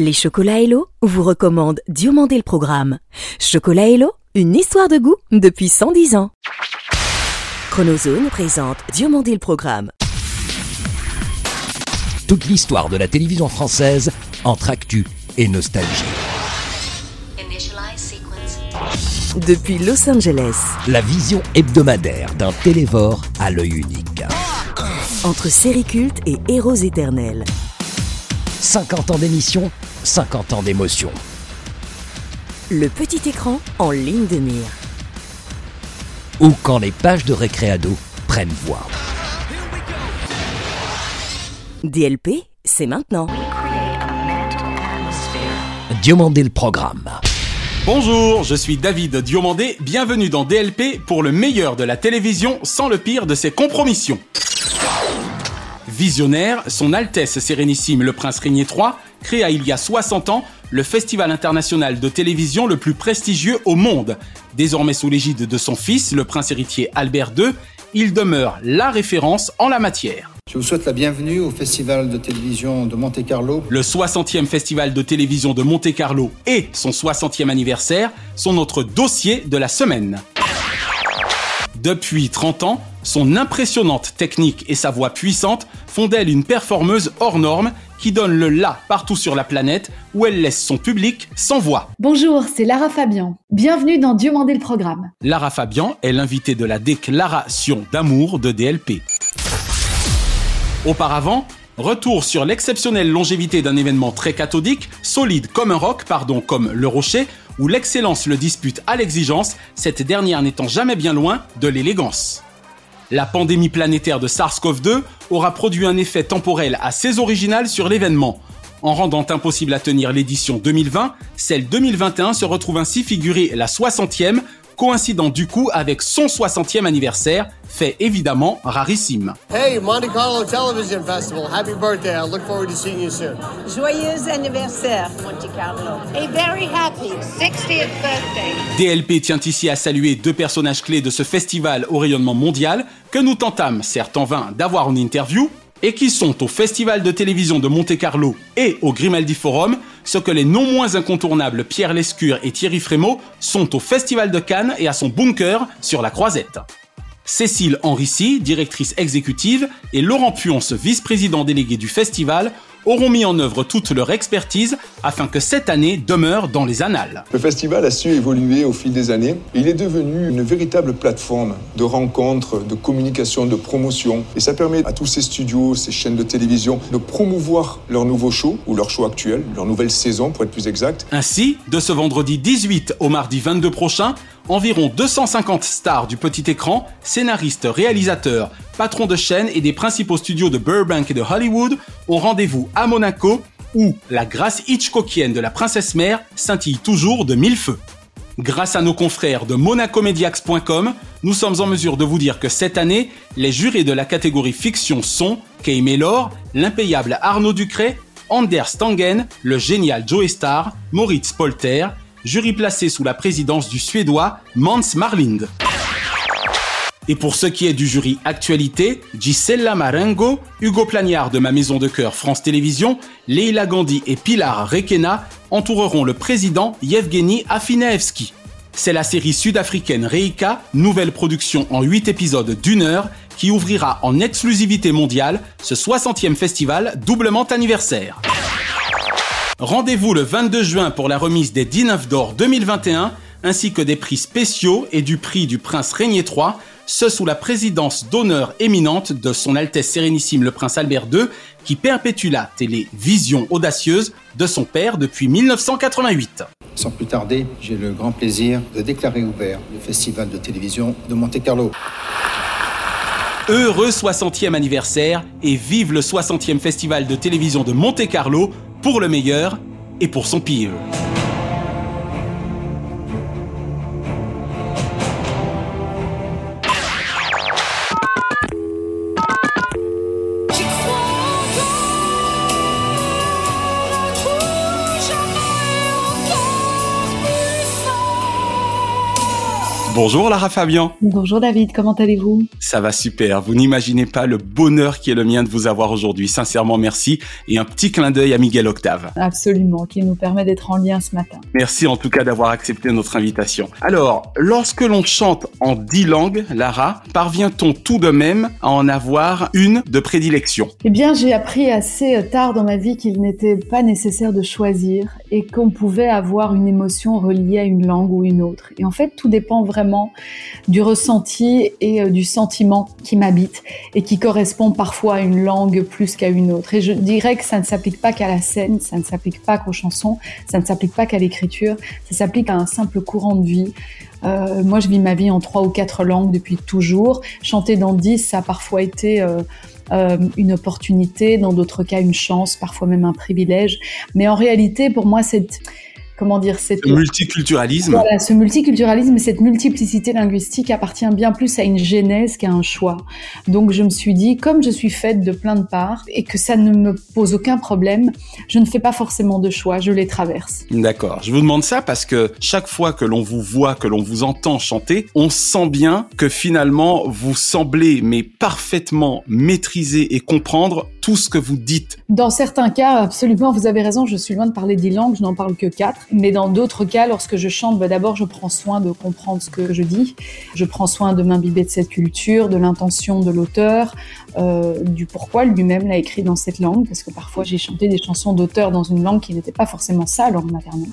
Les chocolats Hello vous recommandent Diomandé le programme. Chocolat Hello, une histoire de goût depuis 110 ans. Chronozone présente Diomandé le programme. Toute l'histoire de la télévision française entre actu et nostalgie. Depuis Los Angeles, La vision hebdomadaire d'un télévore à l'œil unique. entre séries cultes et héros éternels. 50 ans d'émission, 50 ans d'émotion. Le petit écran en ligne de mire. Ou quand les pages de Récréado prennent voix. DLP, c'est maintenant. Diomandé le programme. Bonjour, je suis David Diomandé, bienvenue dans DLP pour le meilleur de la télévision sans le pire de ses compromissions. Visionnaire, son Altesse Sérénissime le Prince Régnier III créa il y a 60 ans le festival international de télévision le plus prestigieux au monde. Désormais sous l'égide de son fils, le prince héritier Albert II, il demeure la référence en la matière. Je vous souhaite la bienvenue au Festival de télévision de Monte-Carlo. Le 60e festival de télévision de Monte-Carlo et son 60e anniversaire sont notre dossier de la semaine. Depuis 30 ans, son impressionnante technique et sa voix puissante font d'elle une performeuse hors norme qui donne le la partout sur la planète où elle laisse son public sans voix. Bonjour, c'est Lara Fabian. Bienvenue dans Dieu mandé le programme. Lara Fabian est l'invitée de la déclaration d'amour de DLP. Auparavant, retour sur l'exceptionnelle longévité d'un événement très cathodique, solide comme un roc, pardon, comme le rocher, où l'excellence le dispute à l'exigence, cette dernière n'étant jamais bien loin de l'élégance. La pandémie planétaire de SARS-CoV-2 aura produit un effet temporel assez original sur l'événement. En rendant impossible à tenir l'édition 2020, celle 2021 se retrouve ainsi figurée la 60e, coïncidant du coup avec son 60e anniversaire, fait évidemment rarissime. Hey, Monte Carlo Television Festival. Happy birthday. I look forward to seeing you soon. Joyeux anniversaire, Monte Carlo. A very happy 60th birthday. DLP tient ici à saluer deux personnages clés de ce festival au rayonnement mondial que nous tentâmes, certes en vain, d'avoir en interview, et qui sont au Festival de télévision de Monte-Carlo et au Grimaldi Forum, ce que les non moins incontournables Pierre Lescure et Thierry Frémaux sont au Festival de Cannes et à son bunker sur la Croisette. Cécile Henrici, directrice exécutive, et Laurent Puonce, vice-président délégué du festival, auront mis en œuvre toute leur expertise afin que cette année demeure dans les annales. Le festival a su évoluer au fil des années. Il est devenu une véritable plateforme de rencontres, de communication, de promotion. Et ça permet à tous ces studios, ces chaînes de télévision de promouvoir leurs nouveaux shows, ou leurs shows actuels, leur nouvelle saison pour être plus exact. Ainsi, de ce vendredi 18 au mardi 22 prochain, environ 250 stars du petit écran, scénaristes, réalisateurs, patrons de chaînes et des principaux studios de Burbank et de Hollywood ont rendez-vous à Monaco où la grâce Hitchcockienne de la princesse mère scintille toujours de mille feux. Grâce à nos confrères de monacomediax.com, nous sommes en mesure de vous dire que cette année, les jurés de la catégorie fiction sont Kay Mellor, l'impayable Arnaud Ducret, Anders Stangen, le génial Joey Star, Moritz Polter, jury placé sous la présidence du Suédois Mans Marlind. Et pour ce qui est du jury actualité, Gisela Marengo, Hugo Plagnard de ma maison de cœur France Télévisions, Leila Gandhi et Pilar Rekena entoureront le président Yevgeny Afinaevski. C'est la série sud-africaine Reika, nouvelle production en 8 épisodes d'une heure, qui ouvrira en exclusivité mondiale ce 60e festival doublement anniversaire. Rendez-vous le 22 juin pour la remise des 19 d'or 2021, ainsi que des prix spéciaux et du prix du prince Régnier III, ce sous la présidence d'honneur éminente de son Altesse Sérénissime le prince Albert II, qui perpétue la télévision audacieuse de son père depuis 1988. Sans plus tarder, j'ai le grand plaisir de déclarer ouvert le Festival de télévision de Monte-Carlo. Heureux 60e anniversaire et vive le 60e festival de télévision de Monte-Carlo pour le meilleur et pour son pire. Bonjour Lara Fabian. Bonjour David, comment allez-vous? Ça va super. Vous n'imaginez pas le bonheur qui est le mien de vous avoir aujourd'hui. Sincèrement, merci. Et un petit clin d'œil à Miguel Octave. Absolument, qui nous permet d'être en lien ce matin. Merci en tout cas d'avoir accepté notre invitation. Alors, lorsque l'on chante en dix langues, Lara, parvient-on tout de même à en avoir une de prédilection? Eh bien, j'ai appris assez tard dans ma vie qu'il n'était pas nécessaire de choisir et qu'on pouvait avoir une émotion reliée à une langue ou une autre. Et en fait, tout dépend vraiment du ressenti et euh, du sentiment qui m'habite et qui correspond parfois à une langue plus qu'à une autre. Et je dirais que ça ne s'applique pas qu'à la scène, ça ne s'applique pas qu'aux chansons, ça ne s'applique pas qu'à l'écriture, ça s'applique à un simple courant de vie. Euh, moi, je vis ma vie en trois ou quatre langues depuis toujours. Chanter dans dix, ça a parfois été euh, une opportunité, dans d'autres cas une chance, parfois même un privilège. Mais en réalité, pour moi, c'est comment dire, cette Le multiculturalisme. voilà, ce multiculturalisme et cette multiplicité linguistique appartient bien plus à une genèse qu'à un choix. Donc je me suis dit, comme je suis faite de plein de parts et que ça ne me pose aucun problème, je ne fais pas forcément de choix, je les traverse. D'accord. Je vous demande ça parce que chaque fois que l'on vous voit, que l'on vous entend chanter, on sent bien que finalement vous semblez mais parfaitement maîtriser et comprendre tout ce que vous dites. Dans certains cas, absolument, vous avez raison, je suis loin de parler dix langues, je n'en parle que quatre. Mais dans d'autres cas, lorsque je chante, bah, d'abord, je prends soin de comprendre ce que je dis. Je prends soin de m'imbiber de cette culture, de l'intention de l'auteur, euh, du pourquoi lui-même l'a écrit dans cette langue, parce que parfois j'ai chanté des chansons d'auteurs dans une langue qui n'était pas forcément sa langue maternelle.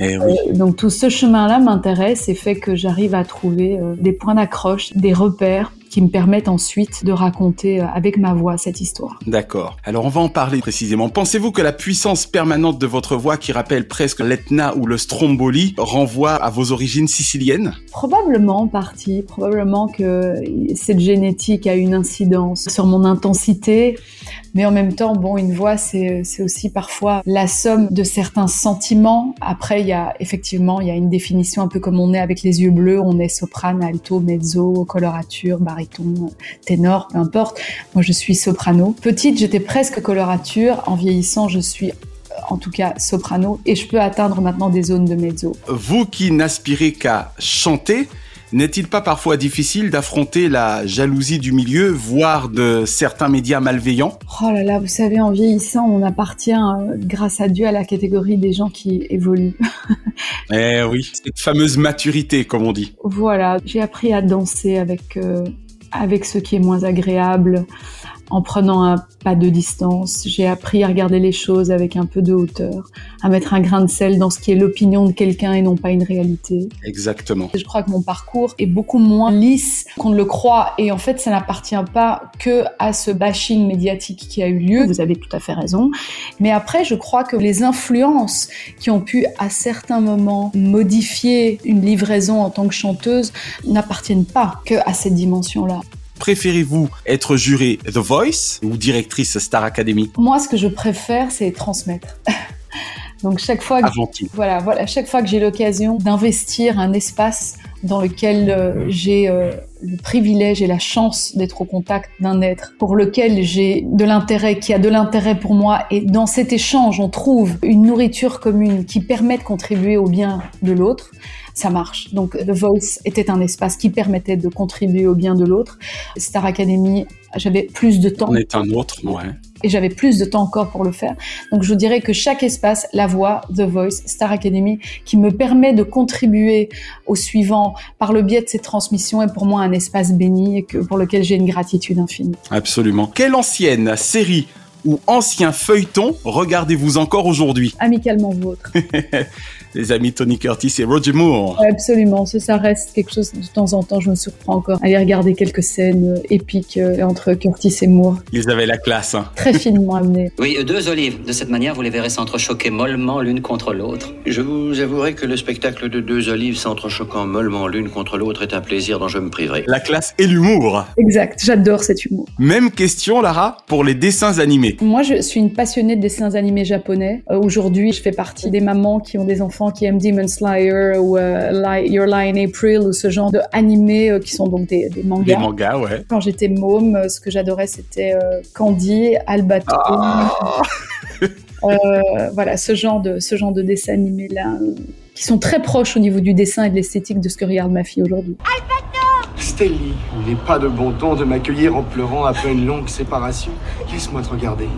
Eh oui. Euh, donc tout ce chemin-là m'intéresse et fait que j'arrive à trouver euh, des points d'accroche, des repères qui me permettent ensuite de raconter euh, avec ma voix cette histoire. D'accord. Alors on va en parler précisément. Pensez-vous que la puissance permanente de votre voix qui rappelle presque l'Etna ou le Stromboli renvoie à vos origines siciliennes? Probablement en partie, probablement que cette génétique a une incidence sur mon intensité, mais en même temps, bon, une voix, c'est aussi parfois la somme de certains sentiments. Après, il y a effectivement, il y a une définition un peu comme on est avec les yeux bleus, on est soprano, alto, mezzo, colorature, baryton, ténor, peu importe. Moi, je suis soprano. Petite, j'étais presque colorature. En vieillissant, je suis en tout cas soprano et je peux atteindre maintenant des zones de mezzo. Vous qui n'aspirez qu'à chanter, n'est-il pas parfois difficile d'affronter la jalousie du milieu, voire de certains médias malveillants? Oh là là, vous savez, en vieillissant, on appartient, euh, grâce à Dieu, à la catégorie des gens qui évoluent. Eh oui, cette fameuse maturité, comme on dit. Voilà, j'ai appris à danser avec, euh, avec ce qui est moins agréable, en prenant un pas de distance. J'ai appris à regarder les choses avec un peu de hauteur, à mettre un grain de sel dans ce qui est l'opinion de quelqu'un et non pas une réalité. Exactement. Je crois que mon parcours est beaucoup moins lisse qu'on ne le croit et en fait ça n'appartient pas que à ce bashing médiatique qui a eu lieu. Vous avez tout à fait raison. Mais après je crois que les influences qui ont pu à certains moments modifier une livraison en tant que chanteuse n'appartiennent pas que à cette dimension-là. Préférez-vous être jurée The Voice ou directrice Star Academy? Moi ce que je préfère c'est transmettre. Donc chaque fois que. Voilà, voilà, chaque fois que j'ai l'occasion d'investir un espace dans lequel euh, j'ai euh, le privilège et la chance d'être au contact d'un être pour lequel j'ai de l'intérêt, qui a de l'intérêt pour moi, et dans cet échange, on trouve une nourriture commune qui permet de contribuer au bien de l'autre, ça marche. Donc The Voice était un espace qui permettait de contribuer au bien de l'autre. Star Academy, j'avais plus de temps On est un autre, ouais. et j'avais plus de temps encore pour le faire. Donc je dirais que chaque espace, la voix, The Voice, Star Academy, qui me permet de contribuer au suivant par le biais de ces transmissions est pour moi un espace béni que, pour lequel j'ai une gratitude infinie. Absolument. Quelle ancienne série ou ancien feuilleton regardez-vous encore aujourd'hui? Amicalement vôtre. Les amis Tony Curtis et Roger Moore. Absolument, ça, ça reste quelque chose de temps en temps. Je me surprends encore à aller regarder quelques scènes euh, épiques euh, entre Curtis et Moore, Ils avaient la classe. hein. très finement amenées. Oui, deux olives. De cette manière, vous les verrez s'entrechoquer mollement l'une contre l'autre. Je vous avouerai que le spectacle de deux olives s'entrechoquant mollement l'une contre l'autre est un plaisir dont je me priverai. La classe et l'humour. Exact, j'adore cet humour. Même question, Lara, pour les dessins animés. Moi, je suis une passionnée de dessins animés japonais. Euh, Aujourd'hui, je fais partie des mamans qui ont des enfants qui aiment Demon Slayer ou euh, Your Lie in April ou ce genre de animés euh, qui sont donc des, des mangas. Des mangas, ouais. Quand j'étais môme, euh, ce que j'adorais, c'était euh, Candy, Albator. Ah. Euh, voilà, ce genre de, ce genre de dessin animé là, euh, qui sont très proches au niveau du dessin et de l'esthétique de ce que regarde ma fille aujourd'hui. Stelly, il n'est pas de bon ton de m'accueillir en pleurant après une longue séparation. Laisse-moi te regarder.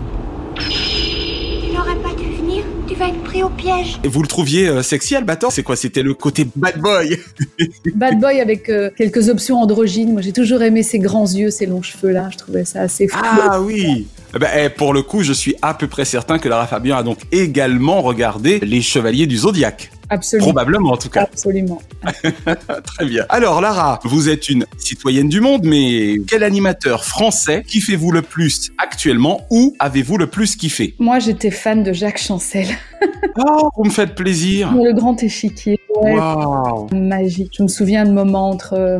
Tu vas être pris au piège. Et vous le trouviez euh, sexy, Albator C'est quoi C'était le côté bad boy Bad boy avec euh, quelques options androgynes. Moi, j'ai toujours aimé ses grands yeux, ses longs cheveux là. Je trouvais ça assez fou. Ah oui Eh ben, eh, Pour le coup, je suis à peu près certain que Lara Fabian a donc également regardé Les Chevaliers du Zodiaque. Absolument. Probablement, en tout cas. Absolument. Très bien. Alors, Lara, vous êtes une citoyenne du monde, mais quel animateur français kiffez-vous le plus actuellement ou avez-vous le plus kiffé? Moi, j'étais fan de Jacques Chancel. Oh, vous me faites plaisir. Le grand échiquier. Ouais, Waouh. Magique. Je me souviens de moments entre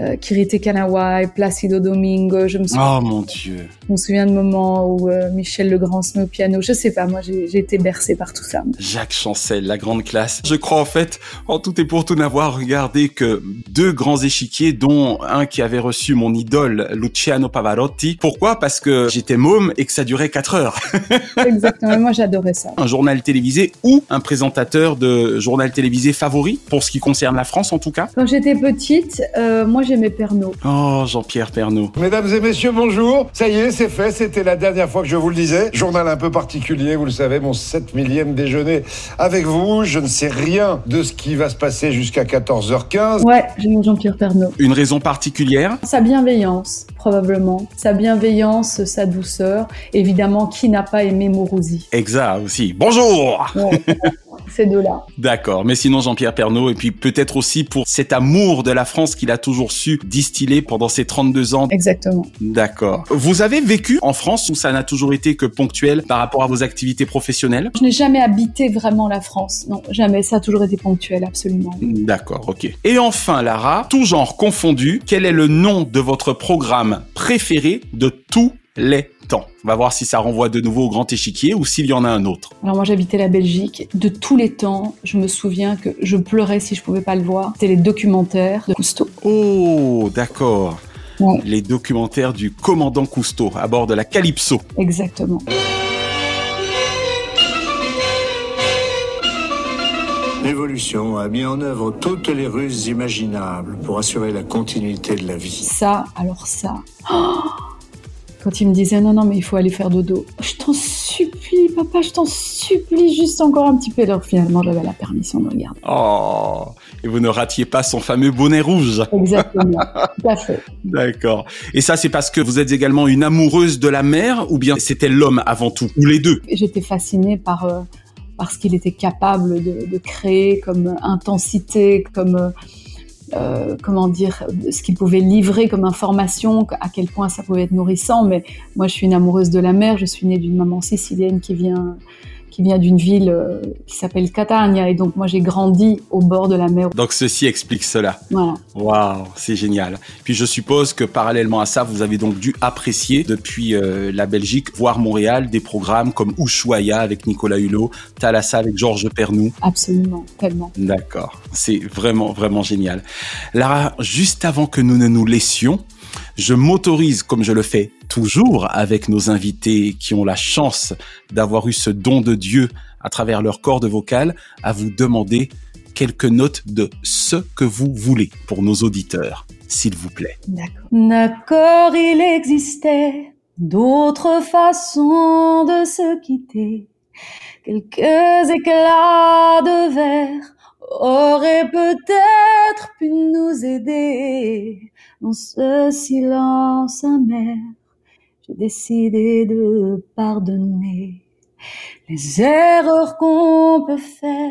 euh, Kirite Kanawa et Placido Domingo. Je me souviens, Oh mon dieu. je me souviens de moments où euh, Michel Legrand se met au piano. Je sais pas, moi, j'ai été bercée par tout ça. Jacques Chancel, la grande classe. Je crois en fait, en tout et pour tout, n'avoir regardé que deux grands échiquiers, dont un qui avait reçu mon idole, Luciano Pavarotti. Pourquoi? Parce que j'étais môme et que ça durait 4 heures. Exactement. moi, j'adorais ça. un journal télévisé ou un présentateur de journal télévisé favori, pour ce qui concerne la France en tout cas? Quand j'étais petite, euh, moi, j'aimais Pernod. Oh, Jean-Pierre Pernaud. Mesdames et messieurs, bonjour. Ça y est, c'est fait. C'était la dernière fois que je vous le disais. Journal un peu particulier, vous le savez, mon 7 millième déjeuner avec vous. Je ne sais rien de ce qui va se passer jusqu'à 14h15. Ouais, j'aime Jean-Pierre Pernaud. Une raison particulière? Sa bienveillance, probablement. Sa bienveillance, sa douceur. Évidemment, qui n'a pas aimé Mourouzi Exact aussi. Bonjour Ouais, Ces deux-là. D'accord, mais sinon Jean-Pierre Pernaud, et puis peut-être aussi pour cet amour de la France qu'il a toujours su distiller pendant ses 32 ans. Exactement. D'accord. Vous avez vécu en France où ça n'a toujours été que ponctuel par rapport à vos activités professionnelles? Je n'ai jamais habité vraiment la France. Non, jamais. Ça a toujours été ponctuel, absolument. D'accord, ok. Et enfin, Lara, tout genre confondu, quel est le nom de votre programme préféré de tous les temps On va voir si ça renvoie de nouveau au grand échiquier ou s'il y en a un autre. Alors moi j'habitais la Belgique. De tous les temps, je me souviens que je pleurais si je pouvais pas le voir. C'était les documentaires de Cousteau. Oh, d'accord. Ouais. Les documentaires du commandant Cousteau à bord de la Calypso. Exactement. L'évolution a mis en œuvre toutes les ruses imaginables pour assurer la continuité de la vie. Ça, alors ça. Oh Quand il me disait non, non, mais il faut aller faire dodo. Je t'en supplie, papa, je t'en supplie, juste encore un petit peu. Alors finalement, j'avais la permission de regarder. Oh, et vous ne ratiez pas son fameux bonnet rouge. Exactement, tout à fait. D'accord. Et ça, c'est parce que vous êtes également une amoureuse de la mer ou bien c'était l'homme avant tout Ou les deux? J'étais fascinée par, euh, par ce qu'il était capable de, de créer comme intensité, comme... euh, euh, comment dire, ce qu'il pouvait livrer comme information, à quel point ça pouvait être nourrissant. Mais moi, je suis une amoureuse de la mer. Je suis née d'une maman sicilienne qui vient, qui vient d'une ville euh, qui s'appelle Catania. Et donc, moi, j'ai grandi au bord de la mer. Donc ceci explique cela. Voilà. Waouh, c'est génial. Puis je suppose que parallèlement à ça, vous avez donc dû apprécier depuis euh, la Belgique, voire Montréal, des programmes comme Ushuaïa avec Nicolas Hulot, Thalassa avec Georges Pernou. Absolument, tellement. D'accord, c'est vraiment, vraiment génial. Lara, juste avant que nous ne nous laissions, je m'autorise, comme je le fais toujours avec nos invités qui ont la chance d'avoir eu ce don de Dieu à travers leur corde vocale, à vous demander quelques notes de ce que vous voulez pour nos auditeurs, s'il vous plaît. D'accord. Il existait d'autres façons de se quitter. Quelques éclats de verre auraient peut-être pu nous aider dans ce silence amer. J'ai décidé de pardonner les erreurs qu'on peut faire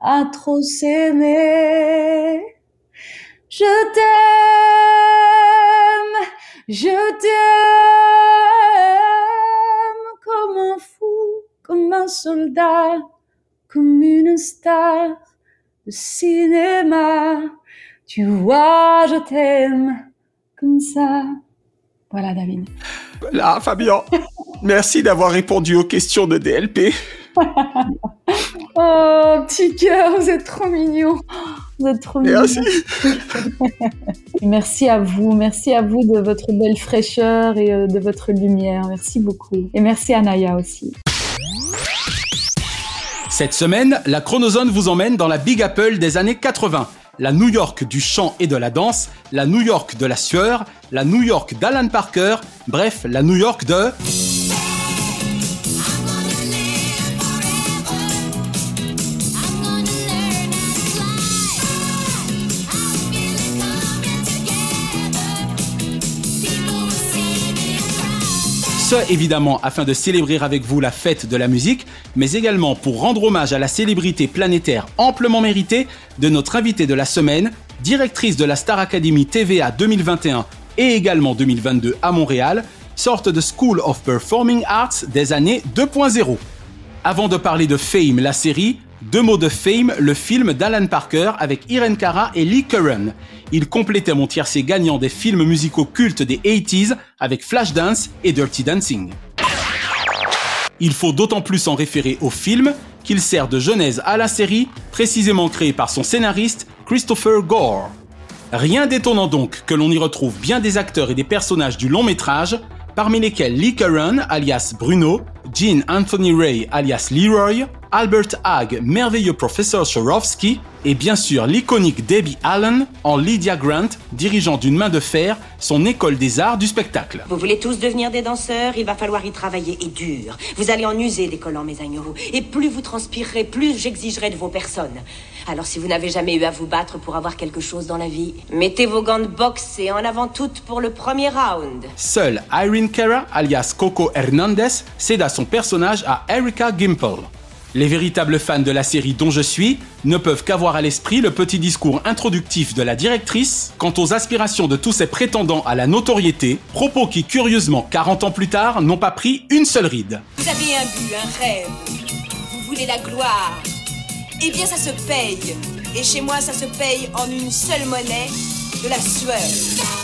à trop s'aimer. Je t'aime, je t'aime comme un fou, comme un soldat, comme une star de cinéma. Tu vois, je t'aime comme ça. Voilà, David. Là, Fabien, merci d'avoir répondu aux questions de DLP. Oh, petit cœur, vous êtes trop mignon. Vous êtes trop mignon. Merci. merci à vous. Merci à vous de votre belle fraîcheur et euh, de votre lumière. Merci beaucoup. Et merci à Naya aussi. Cette semaine, la Chronozone vous emmène dans la Big Apple des années 80. La New York du chant et de la danse, la New York de la sueur, la New York d'Alan Parker, bref, la New York de... Ce, évidemment, afin de célébrer avec vous la fête de la musique, mais également pour rendre hommage à la célébrité planétaire amplement méritée de notre invitée de la semaine, directrice de la Star Academy TVA 2021 et également 2022 à Montréal, sorte de School of Performing Arts des années 2.0. Avant de parler de Fame, la série, deux mots de Fame, le film d'Alan Parker avec Irene Cara et Lee Curran. Il complétait mon tiercé gagnant des films musicaux cultes des 80s avec Flashdance et Dirty Dancing. Il faut d'autant plus en référer au film qu'il sert de genèse à la série, précisément créée par son scénariste Christopher Gore. Rien d'étonnant donc que l'on y retrouve bien des acteurs et des personnages du long métrage, parmi lesquels Lee Curran alias Bruno, Gene Anthony Ray alias Leroy, Albert Hague, merveilleux professeur Swarovski, et bien sûr l'iconique Debbie Allen en Lydia Grant, dirigeant d'une main de fer son école des arts du spectacle. Vous voulez tous devenir des danseurs Il va falloir y travailler et dur. Vous allez en user des collants, mes agneaux. Et plus vous transpirerez, plus j'exigerai de vos personnes. Alors si vous n'avez jamais eu à vous battre pour avoir quelque chose dans la vie, mettez vos gants de boxe et en avant toutes pour le premier round. Seule Irene Cara, alias Coco Hernandez, céda son personnage à Erica Gimple. Les véritables fans de la série dont je suis ne peuvent qu'avoir à l'esprit le petit discours introductif de la directrice quant aux aspirations de tous ces prétendants à la notoriété, propos qui curieusement 40 ans plus tard n'ont pas pris une seule ride. Vous avez un but, un rêve. Vous voulez la gloire. Eh bien ça se paye. Et chez moi ça se paye en une seule monnaie, de la sueur.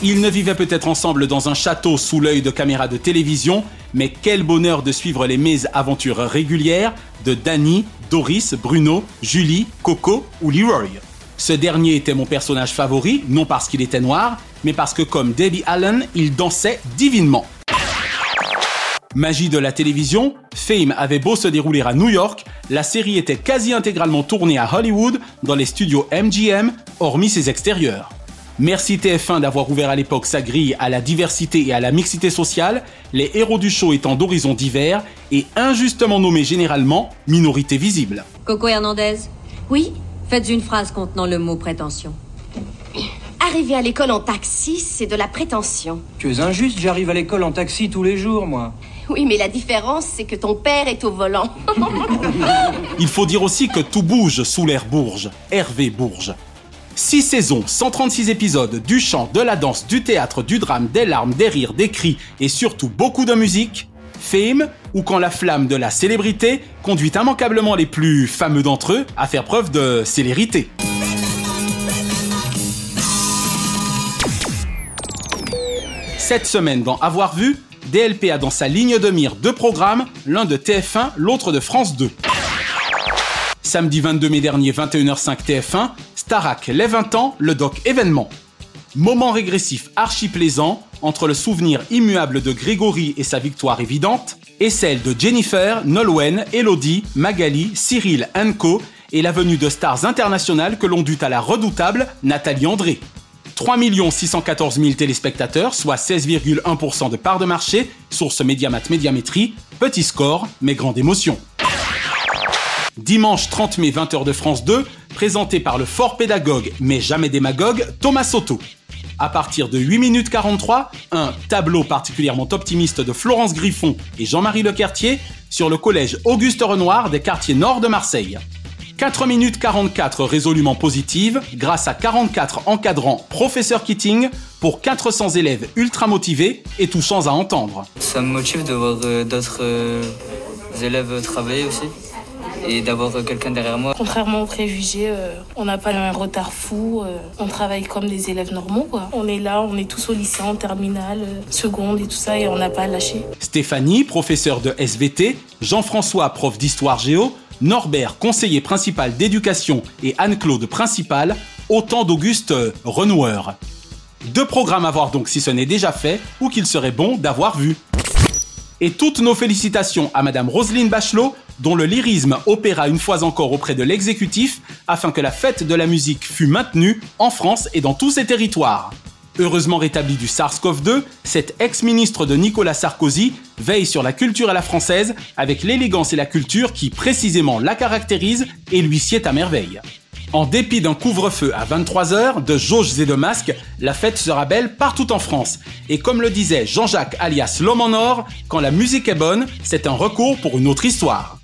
Ils ne vivaient peut-être ensemble dans un château sous l'œil de caméras de télévision, mais quel bonheur de suivre les mésaventures régulières de Danny, Doris, Bruno, Julie, Coco ou Leroy. Ce dernier était mon personnage favori, non parce qu'il était noir, mais parce que comme Debbie Allen, il dansait divinement. Magie de la télévision, Fame avait beau se dérouler à New York, la série était quasi intégralement tournée à Hollywood, dans les studios MGM, hormis ses extérieurs. Merci TF1 d'avoir ouvert à l'époque sa grille à la diversité et à la mixité sociale, les héros du show étant d'horizons divers et injustement nommés généralement minorité visible. Coco Hernandez Oui Faites une phrase contenant le mot prétention. Arriver à l'école en taxi, c'est de la prétention. Tu es injuste, j'arrive à l'école en taxi tous les jours, moi. Oui, mais la différence, c'est que ton père est au volant. Il faut dire aussi que tout bouge sous l'air Bourges, Hervé Bourges. 6 saisons, 136 épisodes, du chant, de la danse, du théâtre, du drame, des larmes, des rires, des cris et surtout beaucoup de musique. Fame, ou quand la flamme de la célébrité conduit immanquablement les plus fameux d'entre eux à faire preuve de célérité. Cette semaine dans Avoir vu, DLP a dans sa ligne de mire deux programmes, l'un de TF1, l'autre de France 2. Samedi 22 mai dernier, 21h05 TF1, Starac, les 20 ans, le doc événement. Moment régressif archi plaisant entre le souvenir immuable de Grégory et sa victoire évidente, et celle de Jennifer, Nolwenn, Elodie, Magali, Cyril, Anko et la venue de stars internationales que l'on dut à la redoutable Nathalie André. 3 614 000 téléspectateurs, soit 16,1% de part de marché, source Mediamat Médiamétrie, petit score, mais grande émotion. Dimanche 30 mai 20h de France 2, présenté par le fort pédagogue, mais jamais démagogue, Thomas Soto. À partir de 8 minutes 43, un tableau particulièrement optimiste de Florence Griffon et Jean-Marie Lecartier sur le collège Auguste Renoir des quartiers nord de Marseille. 4 minutes 44 résolument positives grâce à 44 encadrants professeurs Keating pour 400 élèves ultra motivés et touchants à entendre. Ça me motive de voir euh, d'autres euh, élèves travailler aussi et d'avoir euh, quelqu'un derrière moi. Contrairement aux préjugés, euh, on n'a pas un retard fou, euh, on travaille comme des élèves normaux. Quoi. On est là, on est tous au lycée, en terminale, seconde et tout ça, et on n'a pas à lâcher. Stéphanie, professeure de SVT, Jean-François, prof d'histoire géo, Norbert, conseiller principal d'éducation, et Anne-Claude, principale, autant d'Auguste renoueurs. Deux programmes à voir donc si ce n'est déjà fait, ou qu'il serait bon d'avoir vu. Et toutes nos félicitations à Madame Roselyne Bachelot, dont le lyrisme opéra une fois encore auprès de l'exécutif afin que la fête de la musique fût maintenue en France et dans tous ses territoires. Heureusement rétabli du SARS-CoV-2, cet ex-ministre de Nicolas Sarkozy veille sur la culture à la française avec l'élégance et la culture qui précisément la caractérisent et lui sied à merveille. En dépit d'un couvre-feu à 23h, de jauges et de masques, la fête sera belle partout en France. Et comme le disait Jean-Jacques alias L'Homme en Or, quand la musique est bonne, c'est un recours pour une autre histoire.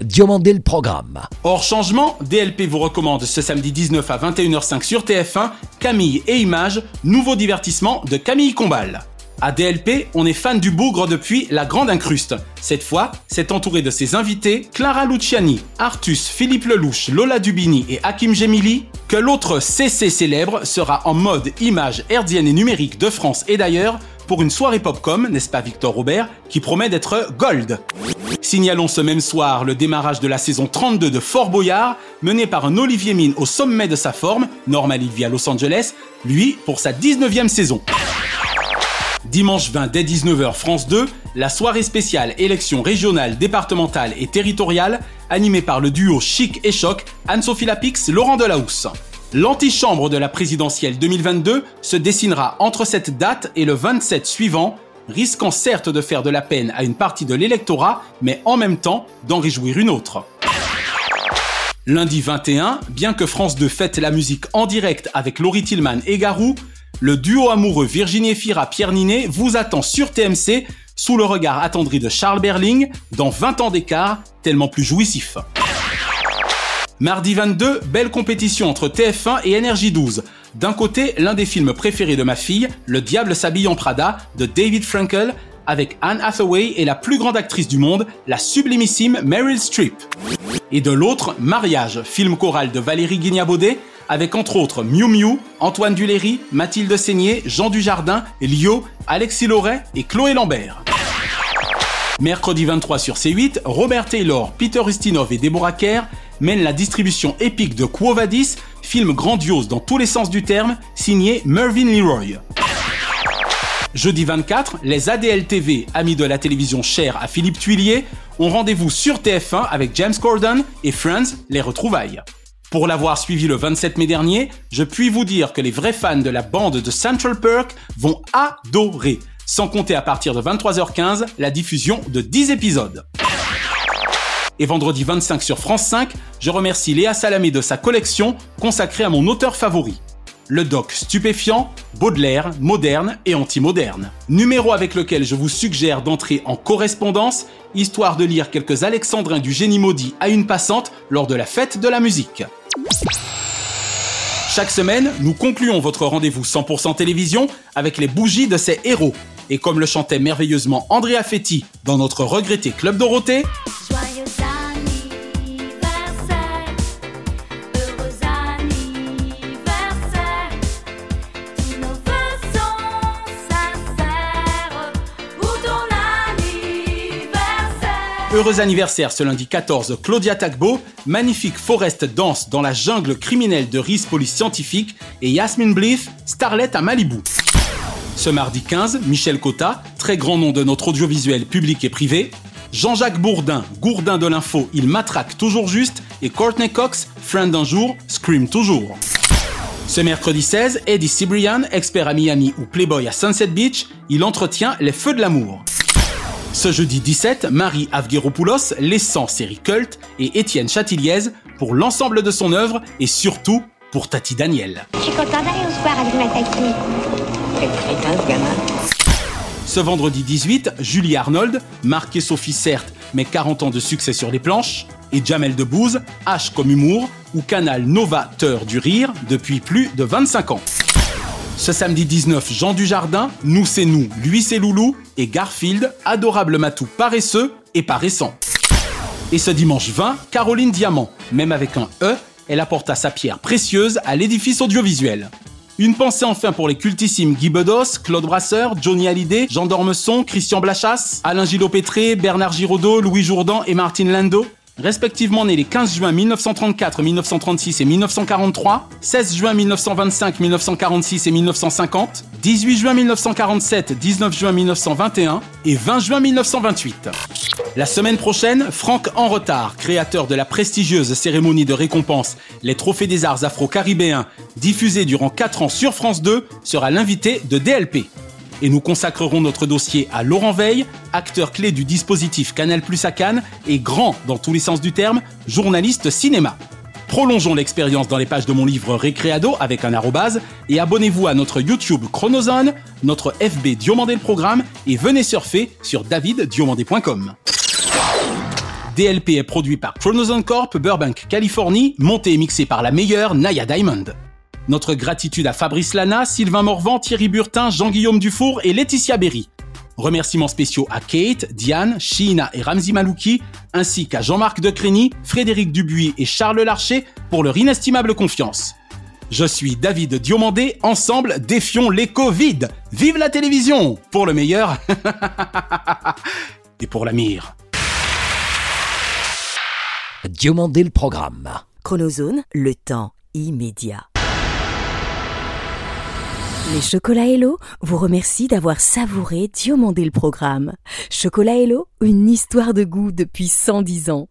Diomandé le programme. Hors changement, DLP vous recommande ce samedi 19 à 21h05 sur TF1 Camille et Images, nouveau divertissement de Camille Combal. À DLP, on est fan du bougre depuis La Grande Incruste. Cette fois, c'est entouré de ses invités Clara Luciani, Artus, Philippe Lelouch, Lola Dubini et Hakim Gemili que l'autre CC célèbre sera en mode image herdienne et numérique de France et d'ailleurs pour une soirée Popcom, n'est-ce pas Victor Robert, qui promet d'être gold. Signalons ce même soir le démarrage de la saison 32 de Fort Boyard, mené par un Olivier Mine au sommet de sa forme, normal il Los Angeles, lui pour sa 19e saison. Dimanche 20 dès 19h France 2, la soirée spéciale élections régionales, départementales et territoriales, animée par le duo Chic et Choc, Anne-Sophie Lapix, Laurent Delahousse. L'antichambre de la présidentielle 2022 se dessinera entre cette date et le 27 suivant, risquant certes de faire de la peine à une partie de l'électorat, mais en même temps d'en réjouir une autre. Lundi 21, bien que France 2 fête la musique en direct avec Laurie Tillman et Garou, le duo amoureux Virginie Fira-Pierre Ninet vous attend sur TMC sous le regard attendri de Charles Berling dans 20 ans d'écart, tellement plus jouissif. Mardi 22, belle compétition entre TF1 et NRJ12. D'un côté, l'un des films préférés de ma fille, Le diable s'habille en Prada, de David Frankel, avec Anne Hathaway et la plus grande actrice du monde, la sublimissime Meryl Streep. Et de l'autre, Mariage, film choral de Valérie Guignabaudet, avec entre autres Miu Miu, Antoine Duléry, Mathilde Seigné, Jean Dujardin, Lio, Alexis Loret et Chloé Lambert. Mercredi 23 sur C8, Robert Taylor, Peter Ustinov et Deborah Kerr mènent la distribution épique de Quo Vadis, film grandiose dans tous les sens du terme, signé Mervyn Leroy. Jeudi 24, les ADL TV, amis de la télévision chère à Philippe Tuillier, ont rendez-vous sur TF1 avec James Corden et Friends, les retrouvailles. Pour l'avoir suivi le 27 mai dernier, je puis vous dire que les vrais fans de la bande de Central Perk vont adorer, sans compter à partir de 23h15 la diffusion de 10 épisodes. Et vendredi 25 sur France 5, je remercie Léa Salamé de sa collection consacrée à mon auteur favori. Le doc stupéfiant, Baudelaire, moderne et anti-moderne. Numéro avec lequel je vous suggère d'entrer en correspondance, histoire de lire quelques alexandrins du génie maudit à une passante lors de la fête de la musique. Chaque semaine, nous concluons votre rendez-vous 100% télévision avec les bougies de ces héros. Et comme le chantait merveilleusement Andrea Fetti dans notre regretté Club Dorothée, Heureux anniversaire ce lundi 14, Claudia Tagbo, magnifique Forest danse dans la jungle criminelle de Riz Police Scientifique et Yasmin Bliff, starlet à Malibu. Ce mardi 15, Michel Cotta, très grand nom de notre audiovisuel public et privé, Jean-Jacques Bourdin, gourdin de l'info, il matraque toujours juste, et Courtney Cox, friend d'un jour, scream toujours. Ce mercredi 16, Eddie Cibrian, expert à Miami ou Playboy à Sunset Beach, il entretient les feux de l'amour. Ce jeudi 17, Marie Avgeropoulos, laissant série culte, et Étienne Chatiliez pour l'ensemble de son œuvre et surtout pour Tati Daniel. Je suis content d'aller au soir avec ma Tati. ce gamin. Ce vendredi 18, Julie Arnold, marquée Sophie certes, mais 40 ans de succès sur les planches, et Jamel Debbouze, H comme humour, ou canal novateur du rire depuis plus de 25 ans. Ce samedi 19, Jean Dujardin, Nous c'est nous, lui c'est Loulou, et Garfield, adorable matou paresseux et paraissant. Et ce dimanche 20, Caroline Diamant, même avec un E, elle apporta sa pierre précieuse à l'édifice audiovisuel. Une pensée enfin pour les cultissimes Guy Bedos, Claude Brasseur, Johnny Hallyday, Jean Dormesson, Christian Blachas, Alain Gillot-Pétré, Bernard Giraudot, Louis Jourdan et Martine Lando. Respectivement nés les 15 juin 1934, 1936 et 1943, 16 juin 1925, 1946 et 1950, 18 juin 1947, 19 juin 1921 et 20 juin 1928. La semaine prochaine, Franck En Retard, créateur de la prestigieuse cérémonie de récompense Les Trophées des Arts Afro-Caribéens, diffusée durant 4 ans sur France 2, sera l'invité de DLP. Et nous consacrerons notre dossier à Laurent Veil, acteur clé du dispositif Canal Plus à Cannes et grand dans tous les sens du terme, journaliste cinéma. Prolongeons l'expérience dans les pages de mon livre Récréado avec un arrobase et abonnez-vous à notre YouTube Chronozone, notre FB Diomandé le programme et venez surfer sur daviddiomandé.com. DLP est produit par Chronozone Corp, Burbank, Californie, monté et mixé par la meilleure Naya Diamond. Notre gratitude à Fabrice Lana, Sylvain Morvan, Thierry Burtin, Jean-Guillaume Dufour et Laetitia Berry. Remerciements spéciaux à Kate, Diane, Sheena et Ramzi Malouki, ainsi qu'à Jean-Marc Decrény, Frédéric Dubuis et Charles Larcher pour leur inestimable confiance. Je suis David Diomandé, ensemble défions les Covid. Vive la télévision Pour le meilleur et pour la mire. Diomandé le programme. Chronozone, le temps immédiat. Les chocolats Hello vous remercient d'avoir savouré Diomandé le programme. Chocolat Hello, une histoire de goût depuis 110 ans.